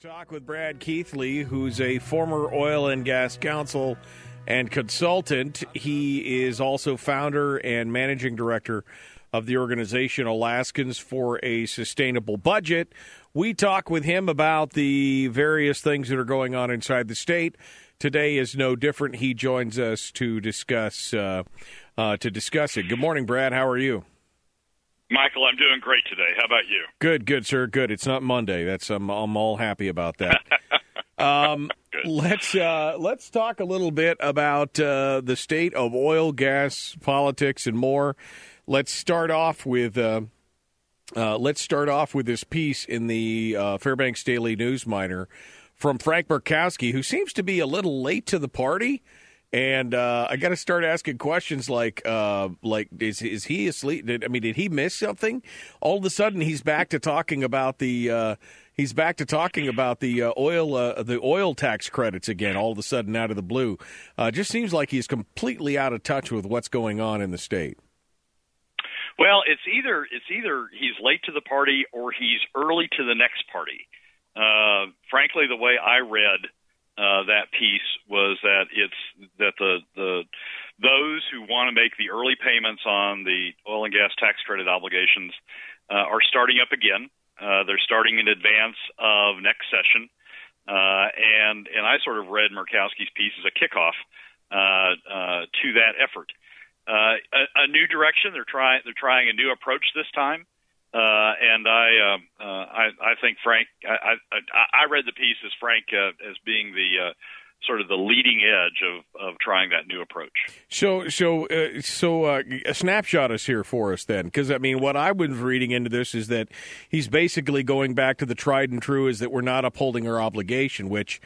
to talk with Brad Keithley, who's a former oil and gas counsel and consultant. He is also founder and managing director of the organization Alaskans for a Sustainable Budget. We talk with him about the various things that are going on inside the state. Today is no different. He joins us to discuss uh, uh, to discuss it. Good morning, Brad. How are you? Michael, I'm doing great today. How about you? Good, good, sir. Good. It's not Monday. That's I'm, I'm all happy about that. um, let's uh, let's talk a little bit about uh, the state of oil, gas, politics, and more. Let's start off with uh, uh let's start off with this piece in the uh, Fairbanks Daily News Miner from Frank Murkowski, who seems to be a little late to the party. And uh, I got to start asking questions like, uh, like is is he asleep? Did, I mean, did he miss something? All of a sudden, he's back to talking about the. Uh, he's back to talking about the uh, oil uh, the oil tax credits again. All of a sudden, out of the blue, uh, just seems like he's completely out of touch with what's going on in the state. Well, it's either it's either he's late to the party or he's early to the next party. frankly, the way I read uh, that piece was that it's that the the those who want to make the early payments on the oil and gas tax credit obligations uh, are starting up again. Uh, they're starting in advance of next session, uh, and and I sort of read Murkowski's piece as a kickoff uh, uh, to that effort. Uh, a, a new direction. They're trying. They're trying a new approach this time. Uh, and I, uh, uh, I, I think Frank, I, I, I read the piece as Frank uh, as being the uh, sort of the leading edge of, of trying that new approach. So, so, uh, so, uh, a snapshot is here for us then, because I mean, what I was reading into this is that he's basically going back to the tried and true is that we're not upholding our obligation, which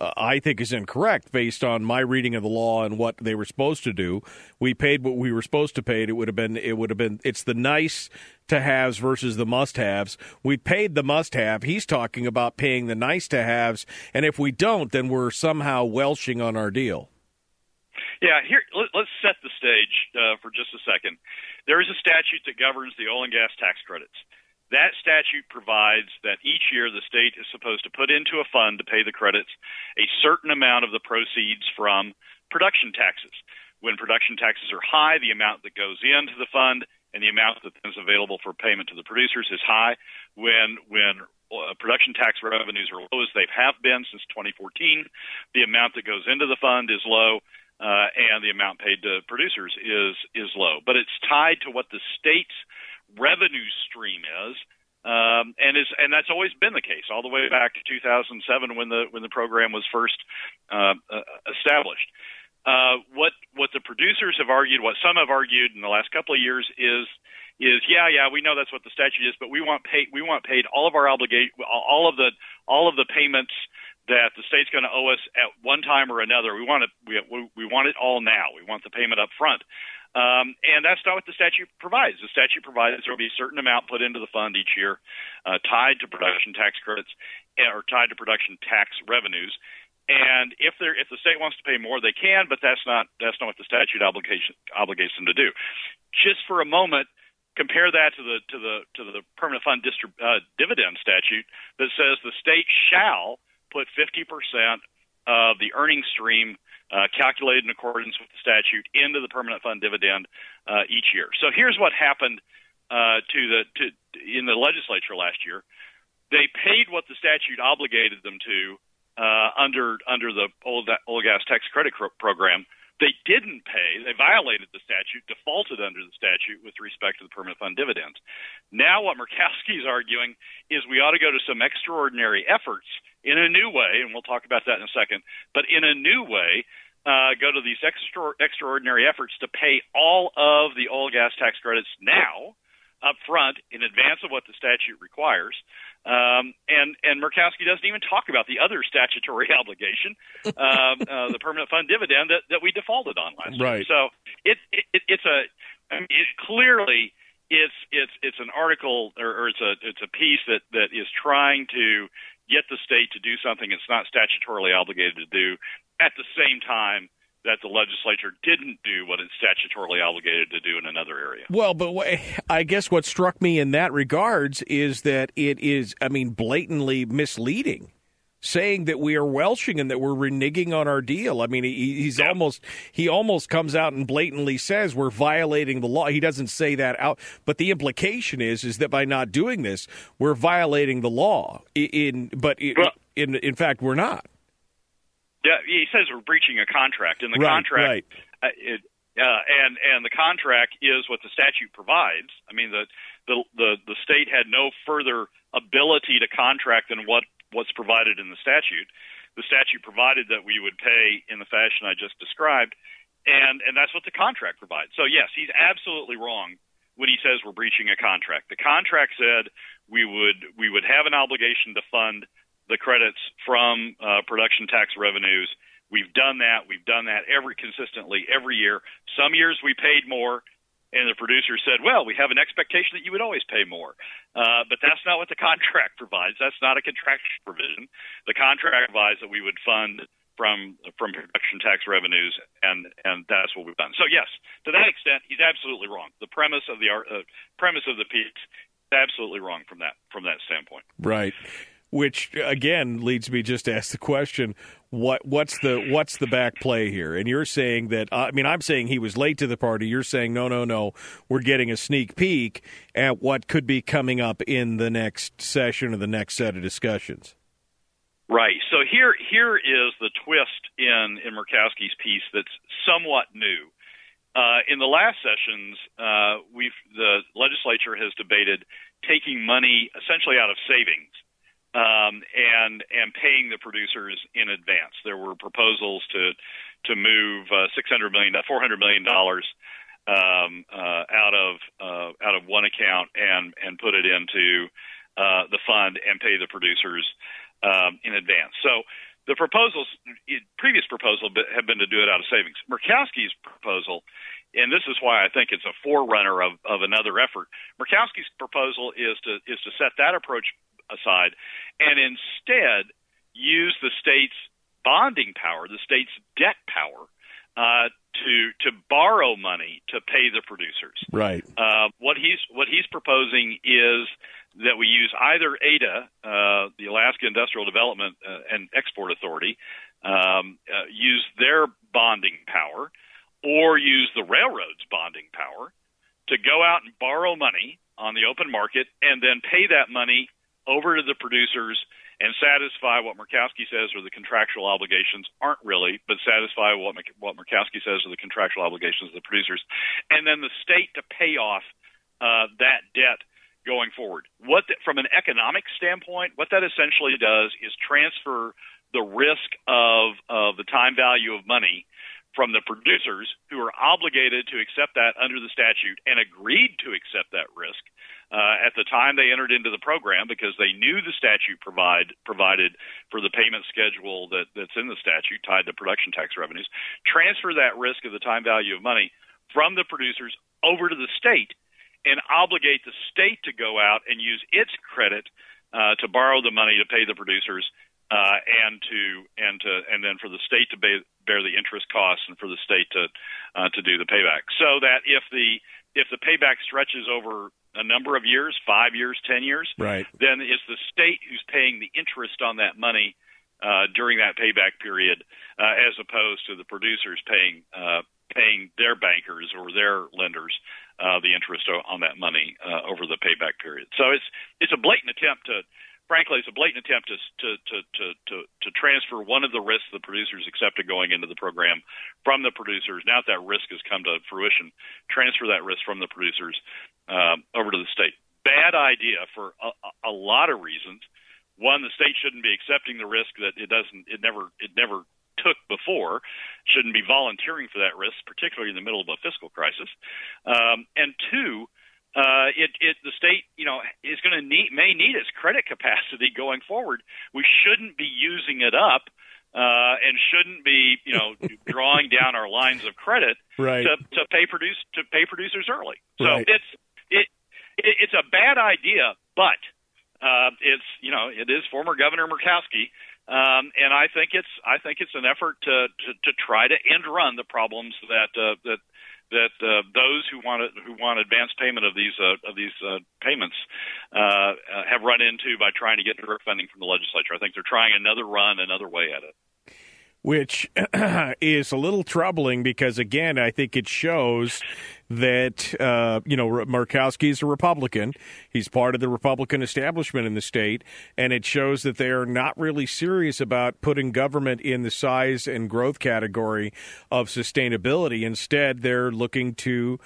uh, I think is incorrect based on my reading of the law and what they were supposed to do. We paid what we were supposed to pay. It would have been it would have been it's the nice to haves versus the must haves. We paid the must have. He's talking about paying the nice to haves, and if we don't, then we're somehow welshing on our deal. Yeah, here let's set the stage uh, for just a second. There is a statute that governs the oil and gas tax credits. That statute provides that each year the state is supposed to put into a fund to pay the credits a certain amount of the proceeds from production taxes. When production taxes are high, the amount that goes into the fund and the amount that is available for payment to the producers is high. When when uh, production tax revenues are low as they have been since 2014, the amount that goes into the fund is low. Uh, and the amount paid to producers is is low, but it's tied to what the state's revenue stream is. Um, and is and that's always been the case all the way back to 2007 when the when the program was first uh, uh, established. Uh, what what the producers have argued, what some have argued in the last couple of years is is yeah yeah we know that's what the statute is, but we want paid we want paid all of our obligate all of the all of the payments that the state's going to owe us at one time or another. We want it we we want it all now. We want the payment up front. Um, and that's not what the statute provides. The statute provides there will be a certain amount put into the fund each year, uh, tied to production tax credits eh, or tied to production tax revenues. And if they if the state wants to pay more, they can, but that's not that's not what the statute obligation obligates them to do. Just for a moment, compare that to the to the to the permanent fund uh, dividend statute that says the state shall put 50% of the earning stream uh, calculated in accordance with the statute into the permanent fund dividend uh, each year. So here's what happened uh, to the to, in the legislature last year. They paid what the statute obligated them to uh, under under the oil, gas tax credit program. They didn't pay. They violated the statute, defaulted under the statute with respect to the permanent fund dividends. Now, what Murkowski is arguing is we ought to go to some extraordinary efforts in a new way, and we'll talk about that in a second, but in a new way, uh, go to these extra, extraordinary efforts to pay all of the oil gas tax credits now up front in advance of what the statute requires. Um, and and Murkowski doesn't even talk about the other statutory obligation, um, uh, the permanent fund dividend that, that we defaulted on last right. year. So it, it it's a I mean, it clearly it's it's it's an article or, or it's a it's a piece that that is trying to get the state to do something it's not statutorily obligated to do at the same time that the legislature didn't do what it's statutorily obligated to do in another area. Well, but I guess what struck me in that regards is that it is, I mean, blatantly misleading. Saying that we are welshing and that we're reneging on our deal. I mean, he, he's almost he almost comes out and blatantly says we're violating the law. He doesn't say that out, but the implication is is that by not doing this, we're violating the law. In but in in, in fact, we're not. Yeah, he says we're breaching a contract, and the right, contract right. Uh, it, uh, and and the contract is what the statute provides. I mean, the the the, the state had no further ability to contract than what what's provided in the statute. The statute provided that we would pay in the fashion I just described, and and that's what the contract provides. So yes, he's absolutely wrong when he says we're breaching a contract. The contract said we would we would have an obligation to fund the credits from uh, production tax revenues. We've done that. We've done that every consistently every year. Some years we paid more, and the producer said, "Well, we have an expectation that you would always pay more," uh, but that's not what the contract provides. That's not a contractual provision. The contract provides that we would fund from from production tax revenues, and and that's what we've done. So yes, to that extent, he's absolutely wrong. The premise of the uh, premise of the piece is absolutely wrong from that from that standpoint. Right which again leads me just to ask the question what what's the what's the back play here? And you're saying that i mean i'm saying he was late to the party. You're saying no no no we're getting a sneak peek at what could be coming up in the next session or the next set of discussions. Right. So here here is the twist in in murkowski's piece that's somewhat new. Uh, in the last sessions, uh, we've the legislature has debated taking money essentially out of savings um, and and paying the producers in advance. There were proposals to to move uh, 600 million, 400 million dollars um, uh, out of uh, out of one account and and put it into uh, the fund and pay the producers um, in advance. So the proposals, previous proposal, have been to do it out of savings. Murkowski's proposal, and this is why I think it's a forerunner of, of another effort. Murkowski's proposal is to is to set that approach aside and instead use the state's bonding power, the state's debt power, uh, to to borrow money to pay the producers. Right. Uh, what he's what he's proposing is that we use either AIDEA, uh, the Alaska Industrial Development uh, and Export Authority, um, uh, use their bonding power, or use the railroad's bonding power to go out and borrow money on the open market and then pay that money over to the producers and satisfy what Murkowski says are the contractual obligations aren't really, but satisfy what what Murkowski says are the contractual obligations of the producers, and then the state to pay off uh, that debt going forward. What the, from an economic standpoint, what that essentially does is transfer the risk of of the time value of money from the producers who are obligated to accept that under the statute and agreed to accept that risk uh, at the time they entered into the program because they knew the statute provide provided for the payment schedule that, that's in the statute tied to production tax revenues, transfer that risk of the time value of money from the producers over to the state and obligate the state to go out and use its credit uh, to borrow the money to pay the producers uh, and to and to and then for the state to bear, the interest costs and for the state to uh, to do the payback. So that if the if the payback stretches over a number of years, five years, ten years, right. then it's the state who's paying the interest on that money uh, during that payback period, uh, as opposed to the producers paying uh, paying their bankers or their lenders uh, the interest on that money uh, over the payback period. So it's it's a blatant attempt to frankly, it's a blatant attempt to, to, to, to, to, to transfer one of the risks the producers accepted going into the program from the producers. Now that that risk has come to fruition, transfer that risk from the producers um, over to the state. Bad idea for a, a lot of reasons. One, the state shouldn't be accepting the risk that it doesn't, it never, it never took before shouldn't be volunteering for that risk, particularly in the middle of a fiscal crisis. Um, and two, uh, it, it the state you know is going to need may need its credit capacity going forward. We shouldn't be using it up. Uh, and shouldn't be, you know, drawing down our lines of credit right. to, to pay produce to pay producers early. So right. it's it, it it's a bad idea, but uh, it's you know it is former Governor Murkowski, um, and I think it's I think it's an effort to, to to try to end run the problems that uh, that that uh, those who want who want advance payment of these uh, of these uh, payments uh, uh, have run into by trying to get direct funding from the legislature. I think they're trying another run, another way at it which is a little troubling because again i think it shows that uh, you know Murkowski is a Republican. He's part of the Republican establishment in the state, and it shows that they are not really serious about putting government in the size and growth category of sustainability. Instead, they're looking to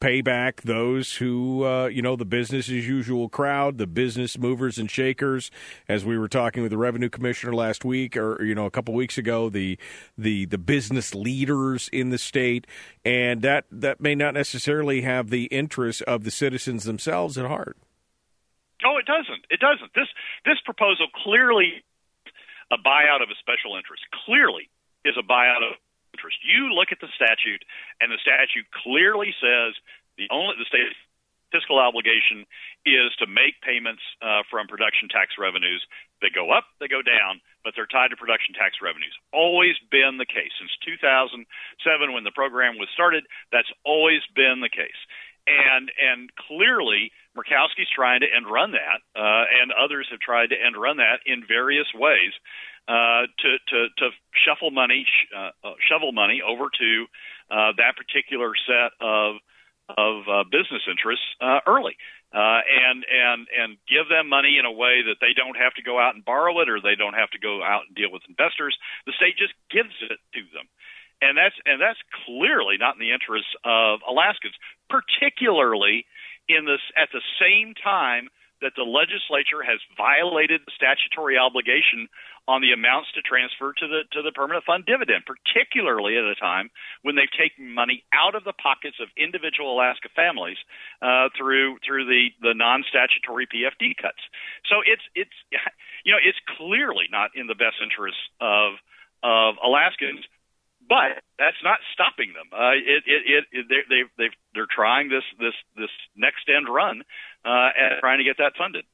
pay back those who, uh, you know, the business as usual crowd, the business movers and shakers. As we were talking with the revenue commissioner last week, or you know, a couple weeks ago, the the the business leaders in the state, and that that may not necessarily have the interests of the citizens themselves at heart. Oh, it doesn't. It doesn't. This this proposal clearly a buyout of a special interest. Clearly is a buyout of interest. You look at the statute, and the statute clearly says the only the state fiscal obligation is to make payments uh, from production tax revenues. They go up, they go down, but they're tied to production tax revenues. Always been the case since 2007 when the program was started. That's always been the case, and and clearly Murkowski's trying to end run that, uh, and others have tried to end run that in various ways uh, to, to to shuffle money, uh, uh, shovel money over to uh, that particular set of of uh, business interests uh, early, uh, and and and give them money in a way that they don't have to go out and borrow it, or they don't have to go out and deal with investors. The state just gives it to them, and that's and that's clearly not in the interests of Alaskans, particularly in this at the same time that the legislature has violated the statutory obligation on the amounts to transfer to the to the permanent fund dividend, particularly at a time when they've taken money out of the pockets of individual Alaska families uh, through through the the non-statutory PFD cuts. So it's it's you know it's clearly not in the best interests of of Alaskans but that's not stopping them. Uh, it, it, it, they, they, they're trying this, this, this next end run uh, and trying to get that funded.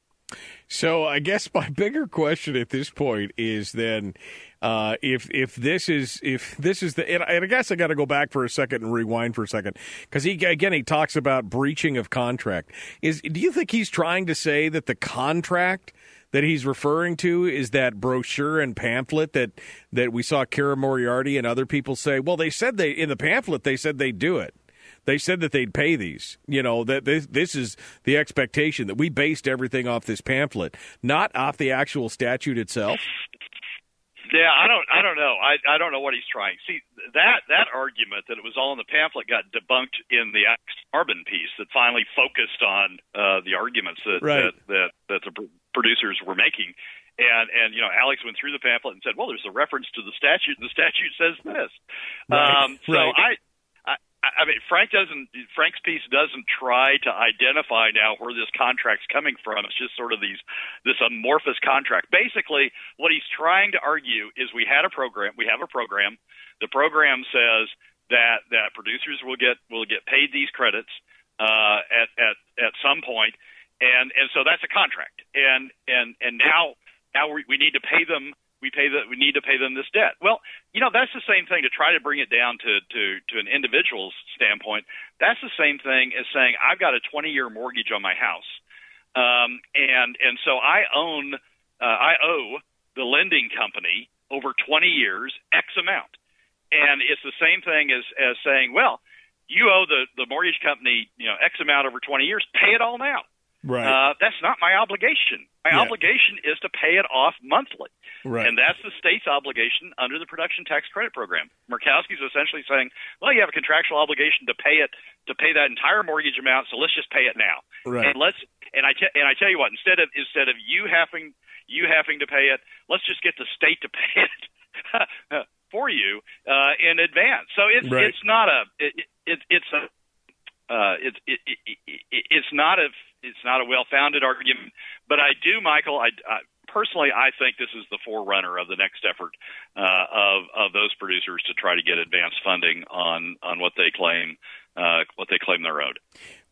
So I guess my bigger question at this point is then uh, if if this is if this is the and I guess I got to go back for a second and rewind for a second because he again he talks about breaching of contract. Is do you think he's trying to say that the contract that he's referring to is that brochure and pamphlet that that we saw Kara Moriarty and other people say? Well, they said they in the pamphlet they said they'd do it. They said that they'd pay these. You know that this, this is the expectation that we based everything off this pamphlet, not off the actual statute itself. Yeah, I don't, I don't know. I, I don't know what he's trying. See that that argument that it was all in the pamphlet got debunked in the Carbon piece that finally focused on uh, the arguments that, right. that that that the producers were making. And and you know, Alex went through the pamphlet and said, "Well, there's a reference to the statute, and the statute says this." Right. Um, so right. I I mean, Frank doesn't. Frank's piece doesn't try to identify now where this contract's coming from. It's just sort of these this amorphous contract. Basically, what he's trying to argue is we had a program. We have a program. The program says that that producers will get will get paid these credits uh, at at at some point, and and so that's a contract. And and and now now we, we need to pay them we pay the, we need to pay them this debt. Well, you know that's the same thing to try to bring it down to to to an individual's standpoint. That's the same thing as saying I've got a 20 year mortgage on my house, um, and and so I own uh, I owe the lending company over 20 years X amount, and it's the same thing as as saying, well, you owe the the mortgage company you know X amount over 20 years, pay it all now. Right. Uh, that's not my obligation. My Yeah. obligation is to pay it off monthly. Right. And that's the state's obligation under the production tax credit program. Murkowski's essentially saying, well, you have a contractual obligation to pay it to pay that entire mortgage amount, so let's just pay it now. Right. And let's and I te- and I tell you what, instead of instead of you having you having to pay it, let's just get the state to pay it for you uh, in advance. So it's Right. it's not a it, it, it's a uh, it's it, it, it, it's not a it's not a well-founded argument, but I do, Michael. I, I personally I think this is the forerunner of the next effort uh, of of those producers to try to get advanced funding on on what they claim uh, what they claim they're owed.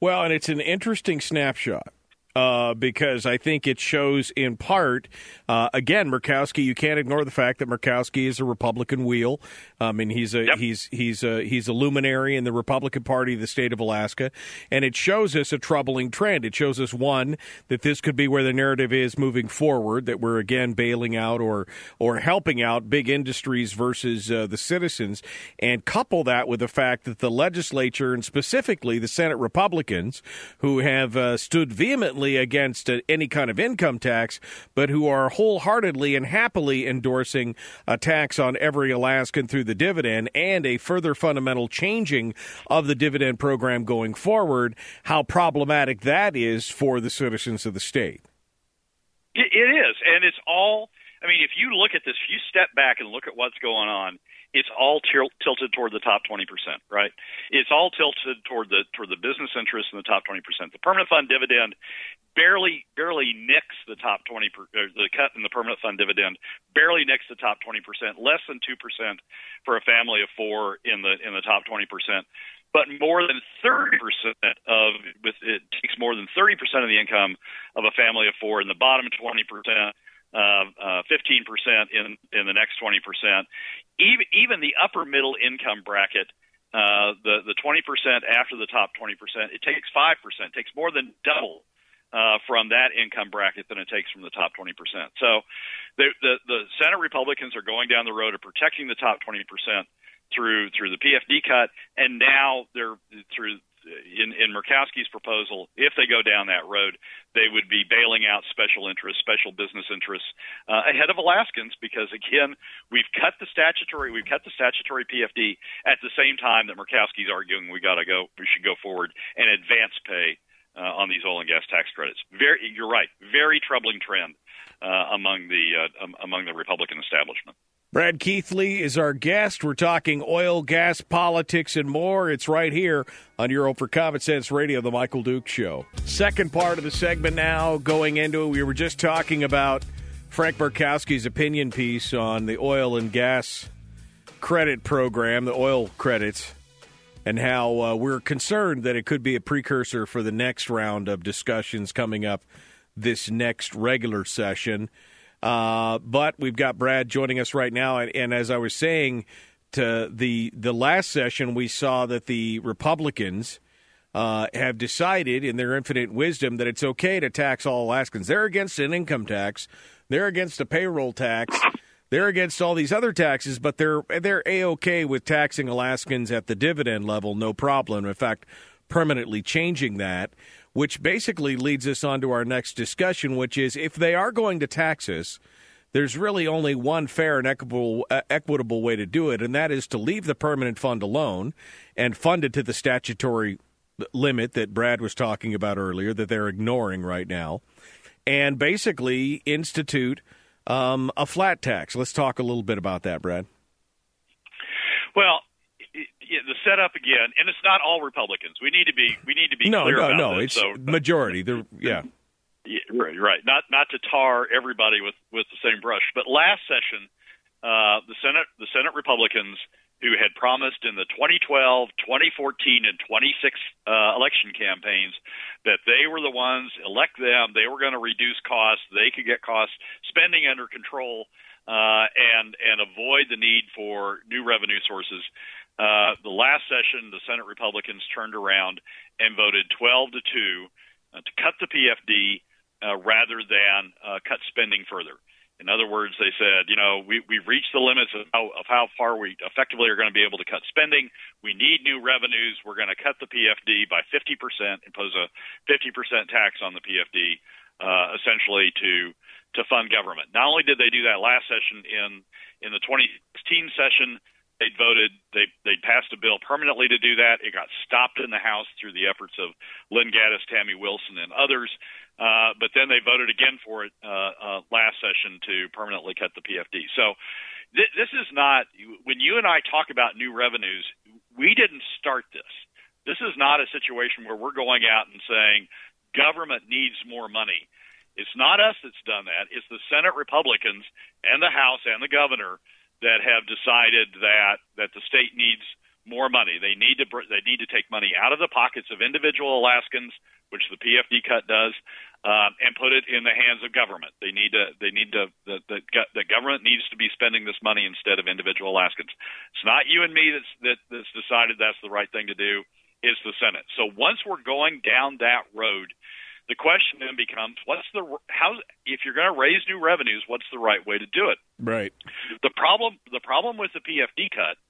Well, and it's an interesting snapshot uh, because I think it shows in part, uh, again, Murkowski. You can't ignore the fact that Murkowski is a Republican wheel. I mean, he's a Yep. he's he's a he's a luminary in the Republican Party of the state of Alaska, and it shows us a troubling trend. It shows us one that this could be where the narrative is moving forward. That we're again bailing out or or helping out big industries versus uh, the citizens, and couple that with the fact that the legislature and specifically the Senate Republicans, who have uh, stood vehemently against uh, any kind of income tax, but who are wholeheartedly and happily endorsing a tax on every Alaskan through the dividend and a further fundamental changing of the dividend program going forward, how problematic that is for the citizens of the state. It, it is, and it's all. I mean, if you look at this, if you step back and look at what's going on, it's all til- tilted toward the top 20%, right? It's all tilted toward the toward the business interests in the top 20%. The permanent fund dividend barely barely nicks the top 20 per, the cut in the permanent fund dividend barely nicks the top 20%, less than 2% for a family of 4 in the in the top 20%. But more than 30% of with it takes more than 30% of the income of a family of 4 in the bottom 20% uh, uh, 15% in in the next 20%. Even even the upper middle income bracket, uh, the the 20% after the top 20%, it takes 5%. Takes more than double uh, from that income bracket than it takes from the top 20%. So the, the the Senate Republicans are going down the road of protecting the top 20% through through the PFD cut, and now they're through in, in Murkowski's proposal, if they go down that road, they would be bailing out special interests, special business interests uh, ahead of Alaskans because again, we've cut the statutory, we've cut the statutory PFD at the same time that Murkowski's arguing we got to go, we should go forward and advance pay uh, on these oil and gas tax credits. Very, you're right, very troubling trend uh, among the uh, among the Republican establishment. Brad Keithley is our guest. We're talking oil, gas, politics, and more. It's right here on Euro for Common Sense Radio, The Michael Dukes Show. Second part of the segment now, going into it. We were just talking about Frank Murkowski's opinion piece on the oil and gas credit program, the oil credits, and how uh, we're concerned that it could be a precursor for the next round of discussions coming up this next regular session. Uh, but we've got Brad joining us right now, and, and as I was saying, to the the last session, we saw that the Republicans uh, have decided, in their infinite wisdom, that it's okay to tax all Alaskans. They're against an income tax, they're against a payroll tax, they're against all these other taxes, but they're they're a okay with taxing Alaskans at the dividend level, no problem. In fact, permanently changing that which basically leads us on to our next discussion, which is if they are going to tax us, there's really only one fair and equitable, uh, equitable way to do it, and that is to leave the permanent fund alone and fund it to the statutory limit that Brad was talking about earlier that they're ignoring right now, and basically institute um, a flat tax. Let's talk a little bit about that, Brad. Well, the setup again, and it's not all Republicans. We need to be we need to be no, clear no, about no. This. It's so, majority. They're, yeah. yeah, right, right. Not not to tar everybody with with the same brush. But last session, uh, the Senate the Senate Republicans who had promised in the 2012, 2014, and 26 uh, election campaigns that they were the ones elect them, they were going to reduce costs, they could get cost spending under control, uh, and and avoid the need for new revenue sources. Uh, the last session, the Senate Republicans turned around and voted 12 to 2 uh, to cut the PFD uh, rather than uh, cut spending further. In other words, they said, you know, we, we've reached the limits of how, of how far we effectively are going to be able to cut spending. We need new revenues. We're going to cut the PFD by 50%, impose a 50% tax on the PFD, uh, essentially to to fund government. Not only did they do that last session in in the 2016 session, they voted they they passed a bill permanently to do that. It got stopped in the House through the efforts of Lynn Gattis, Tammy Wilson, and others. Uh, but then they voted again for it uh, uh, last session to permanently cut the PFD. So th- this is not when you and I talk about new revenues. We didn't start this. This is not a situation where we're going out and saying government needs more money. It's not us that's done that. It's the Senate Republicans and the House and the governor that have decided that that the state needs more money. They need to they need to take money out of the pockets of individual Alaskans, which the PFD cut does, uh, and put it in the hands of government. They need to. They need to. The, the, the government needs to be spending this money instead of individual Alaskans. It's not you and me that's that, that's decided that's the right thing to do. It's the Senate. So once we're going down that road, the question then becomes, what's the how? If you're going to raise new revenues, what's the right way to do it? Right. The problem. The problem with the PFD cut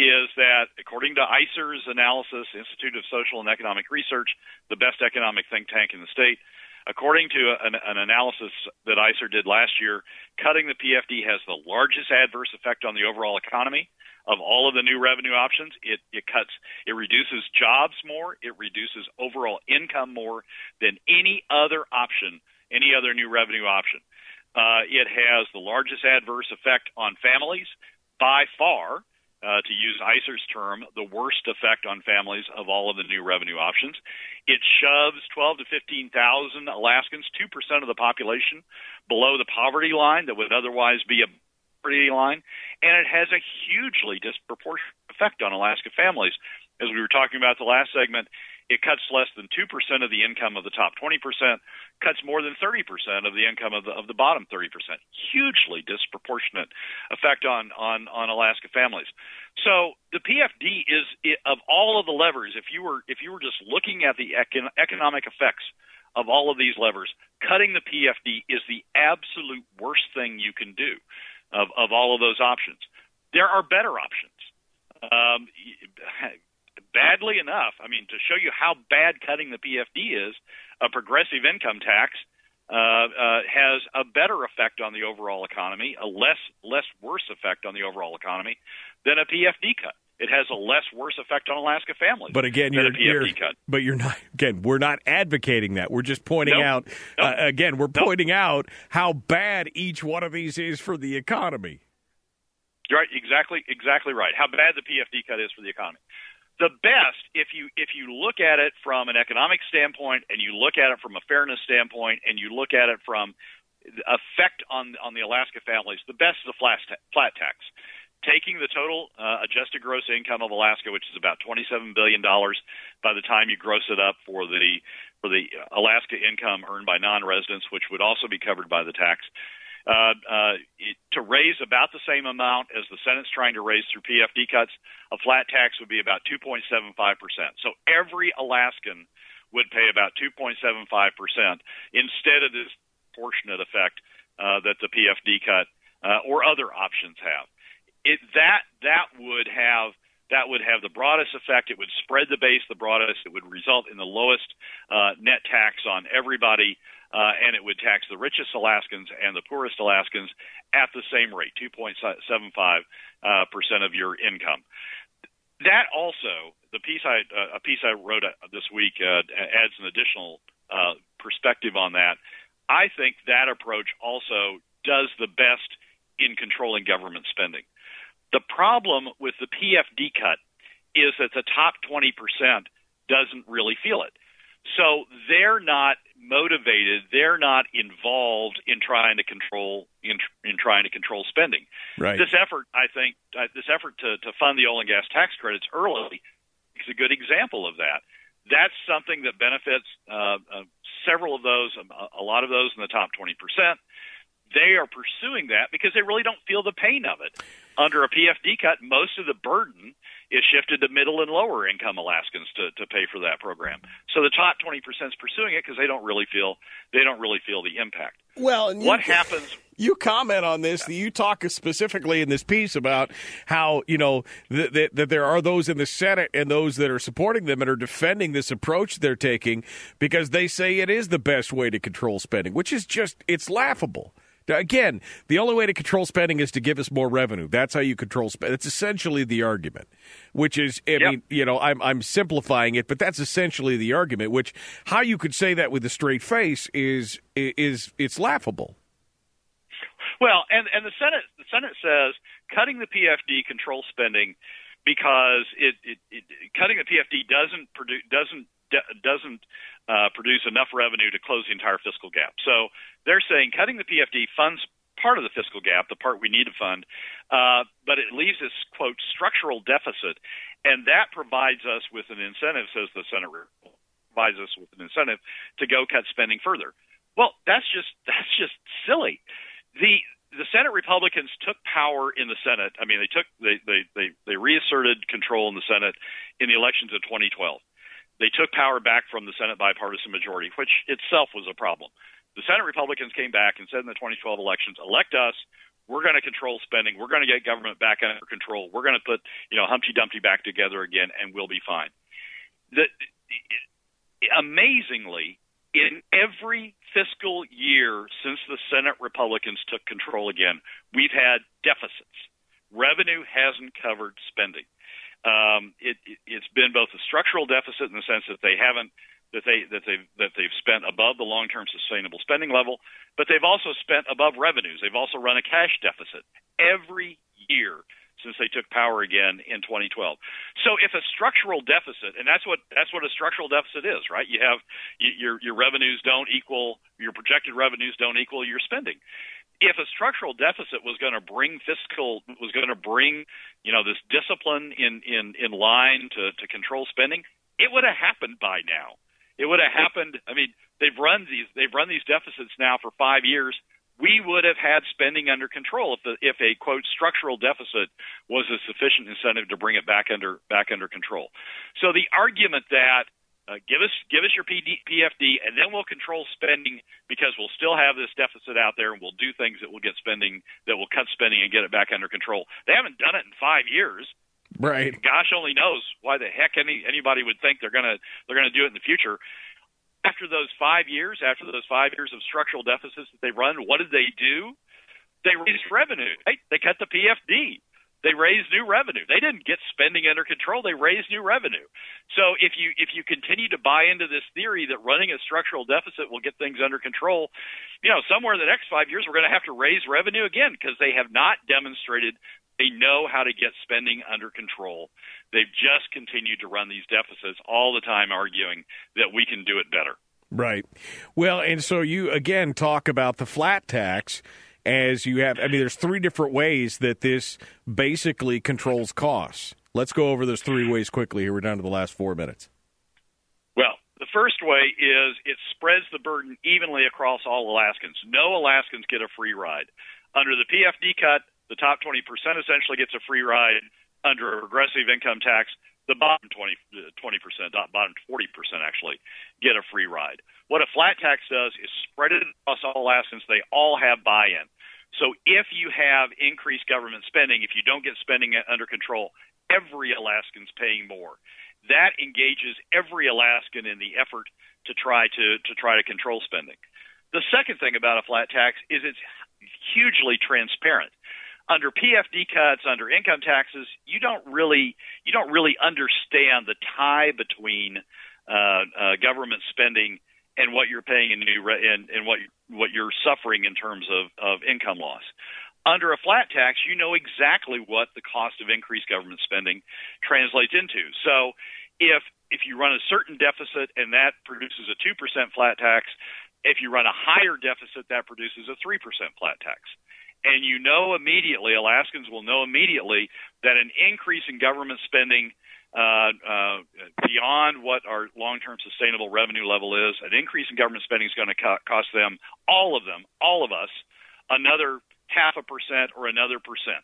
is that according to ISER's analysis, Institute of Social and Economic Research, the best economic think tank in the state, according to an, an analysis that ISER did last year, cutting the PFD has the largest adverse effect on the overall economy of all of the new revenue options. It, it cuts, it reduces jobs more, it reduces overall income more than any other option, any other new revenue option. Uh, it has the largest adverse effect on families by far uh, to use ISER's term, the worst effect on families of all of the new revenue options. It shoves 12 to 15,000 Alaskans, 2% of the population, below the poverty line that would otherwise be a line, and it has a hugely disproportionate effect on Alaska families. As we were talking about the last segment, it cuts less than 2% of the income of the top 20%, cuts more than 30% of the income of the, of the bottom 30%. Hugely disproportionate effect on, on, on Alaska families. So the PFD is, of all of the levers, if you were, if you were just looking at the econ- economic effects of all of these levers, cutting the PFD is the absolute worst thing you can do of, of all of those options. There are better options. Um, badly enough, I mean, to show you how bad cutting the PFD is, a progressive income tax uh, uh, has a better effect on the overall economy, a less less worse effect on the overall economy than a PFD cut. It has a less worse effect on Alaska families. But again, you're, you're but you're not. Again, we're not advocating that. We're just pointing nope. out. Nope. Uh, again, we're nope. pointing out how bad each one of these is for the economy. Right, exactly, exactly right. How bad the PFD cut is for the economy the best if you if you look at it from an economic standpoint and you look at it from a fairness standpoint and you look at it from effect on on the Alaska families, the best is a flat flat tax. Taking the total uh, adjusted gross income of Alaska, which is about twenty-seven billion dollars, by the time you gross it up for the for the Alaska income earned by non-residents, which would also be covered by the tax, uh, uh, to raise about the same amount as the Senate's trying to raise through PFD cuts, a flat tax would be about 2.75%. So every Alaskan would pay about 2.75% instead of this proportionate effect uh, that the PFD cut uh, or other options have. It, that that would have that would have the broadest effect. It would spread the base the broadest. It would result in the lowest uh, net tax on everybody uh, and it would tax the richest Alaskans and the poorest Alaskans at the same rate, 2.75 uh, percent of your income. That also, the piece I uh, a piece I wrote uh, this week uh, adds an additional perspective on that. I think that approach also does the best in controlling government spending. The problem with the PFD cut is that the top 20% doesn't really feel it. So they're not motivated. They're not involved in trying to control in, in trying to control spending. Right. This effort, I think, uh, this effort to, to fund the oil and gas tax credits early is a good example of that. That's something that benefits uh, uh, several of those, um, a lot of those in the top 20 percent. They are pursuing that because they really don't feel the pain of it. Under a PFD cut, most of the burden is shifted to middle and lower income Alaskans to, to pay for that program. So the top 20% is pursuing it because they don't really feel they don't really feel the impact. Well, what you, happens? You comment on this. You talk specifically in this piece about how you know that, that there are those in the Senate and those that are supporting them and are defending this approach they're taking because they say it is the best way to control spending, which is just it's laughable. Again, the only way to control spending is to give us more revenue. That's how you control spending. It's essentially the argument, which is, I yep. mean, you know, I'm, I'm simplifying it, but that's essentially the argument. Which how you could say that with a straight face is is it's laughable. Well, and and the Senate the Senate says cutting the PFD controls spending because it, it, it cutting the PFD doesn't produce doesn't doesn't uh, produce enough revenue to close the entire fiscal gap. So they're saying cutting the PFD funds part of the fiscal gap, the part we need to fund, uh, but it leaves this quote structural deficit, and that provides us with an incentive, says the Senate provides us with an incentive to go cut spending further. Well, that's just that's just silly. The the Senate Republicans took power in the Senate. I mean, they took they they they, they reasserted control in the Senate in the elections of 2012. They took power back from the Senate bipartisan majority, which itself was a problem. The Senate Republicans came back and said in the 2012 elections, elect us. We're going to control spending. We're going to get government back under control. We're going to put, you know, Humpty Dumpty back together again, and we'll be fine. The, amazingly, in every fiscal year since the Senate Republicans took control again, we've had deficits. Revenue hasn't covered spending. Um, it, it, it's been both a structural deficit in the sense that they haven't that they that they that they've spent above the long-term sustainable spending level, but they've also spent above revenues. They've also run a cash deficit every year since they took power again in 2012. So if a structural deficit, and that's what that's what a structural deficit is, right? You have your your revenues don't equal your projected revenues don't equal your spending. If a structural deficit was going to bring fiscal was going to bring you know this discipline in in in line to to control spending, it would have happened by now. It would have happened. I mean, they've run these they've run these deficits now for five years we would have had spending under control if the, if a quote structural deficit was a sufficient incentive to bring it back under back under control. So the argument that uh, give us give us your PD, PFD and then we'll control spending because we'll still have this deficit out there and we'll do things that will get spending that will cut spending and get it back under control. They haven't done it in five years. Right. Gosh only knows why the heck any anybody would think they're gonna they're gonna do it in the future after those five years, after those five years of structural deficits that they run, what did they do? They raised revenue. Right? They cut the PFD. They raised new revenue. They didn't get spending under control. They raised new revenue. So if you if you continue to buy into this theory that running a structural deficit will get things under control, you know, somewhere in the next five years we're going to have to raise revenue again because they have not demonstrated they know how to get spending under control. They've just continued to run these deficits all the time, arguing that we can do it better. Right. Well, and so you again talk about the flat tax as you have. I mean, there's three different ways that this basically controls costs. Let's go over those three ways quickly here. We're down to the last four minutes. Well, the first way is it spreads the burden evenly across all Alaskans. No Alaskans get a free ride. Under the PFD cut, the top 20% essentially gets a free ride under a progressive income tax. The bottom 20, 20%, bottom 40% actually, get a free ride. What a flat tax does is spread it across all Alaskans. They all have buy-in. So if you have increased government spending, if you don't get spending under control, every Alaskan's paying more. That engages every Alaskan in the effort to try to to try to control spending. The second thing about a flat tax is it's hugely transparent under PFD cuts, under income taxes, you don't really you don't really understand the tie between uh, uh, government spending and what you're paying in new re- and, and what what you're suffering in terms of, of income loss. Under a flat tax, you know exactly what the cost of increased government spending translates into. So, if if you run a certain deficit and that produces a two percent flat tax, if you run a higher deficit, that produces a three percent flat tax and you know immediately, Alaskans will know immediately that an increase in government spending uh, uh, beyond what our long-term sustainable revenue level is, an increase in government spending is going to co- cost them, all of them, all of us, another half a percent or another percent.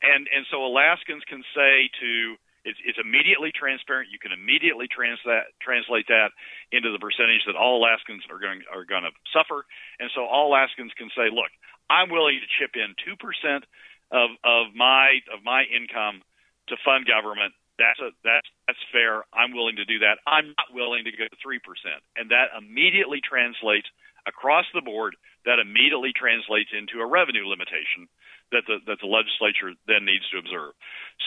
And and so Alaskans can say to it's, it's immediately transparent. You can immediately trans that, translate that into the percentage that all Alaskans are going are going to suffer. And so all Alaskans can say, look, I'm willing to chip in two percent of of my of my income to fund government. That's a that's that's fair. I'm willing to do that. I'm not willing to go to three percent, and that immediately translates across the board. That immediately translates into a revenue limitation that the that the legislature then needs to observe.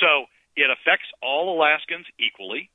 So it affects all Alaskans equally.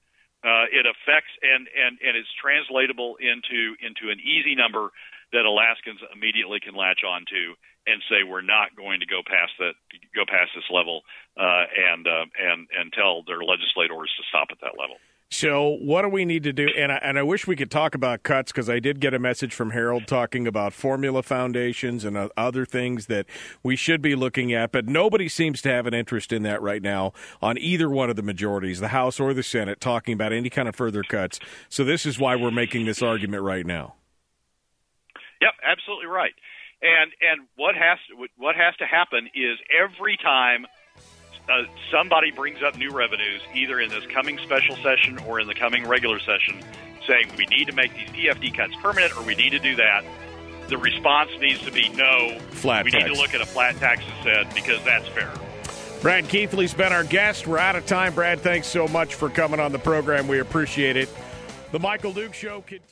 Uh, it affects and, and, and it's translatable into into an easy number that Alaskans immediately can latch on to and say we're not going to go past that go past this level uh, and uh, and and tell their legislators to stop at that level. So, what do we need to do? And I, and I wish we could talk about cuts because I did get a message from Harold talking about formula foundations and uh, other things that we should be looking at, but nobody seems to have an interest in that right now on either one of the majorities, the House or the Senate, talking about any kind of further cuts. So, this is why we're making this argument right now. Yep, absolutely right. And and what has to, what has to happen is every time uh, somebody brings up new revenues, either in this coming special session or in the coming regular session, saying we need to make these PFD cuts permanent or we need to do that, the response needs to be no. Flat we tax. need to look at a flat tax instead because that's fair. Brad Keithley's been our guest. We're out of time. Brad, thanks so much for coming on the program. We appreciate it. The Michael Dukes Show continues.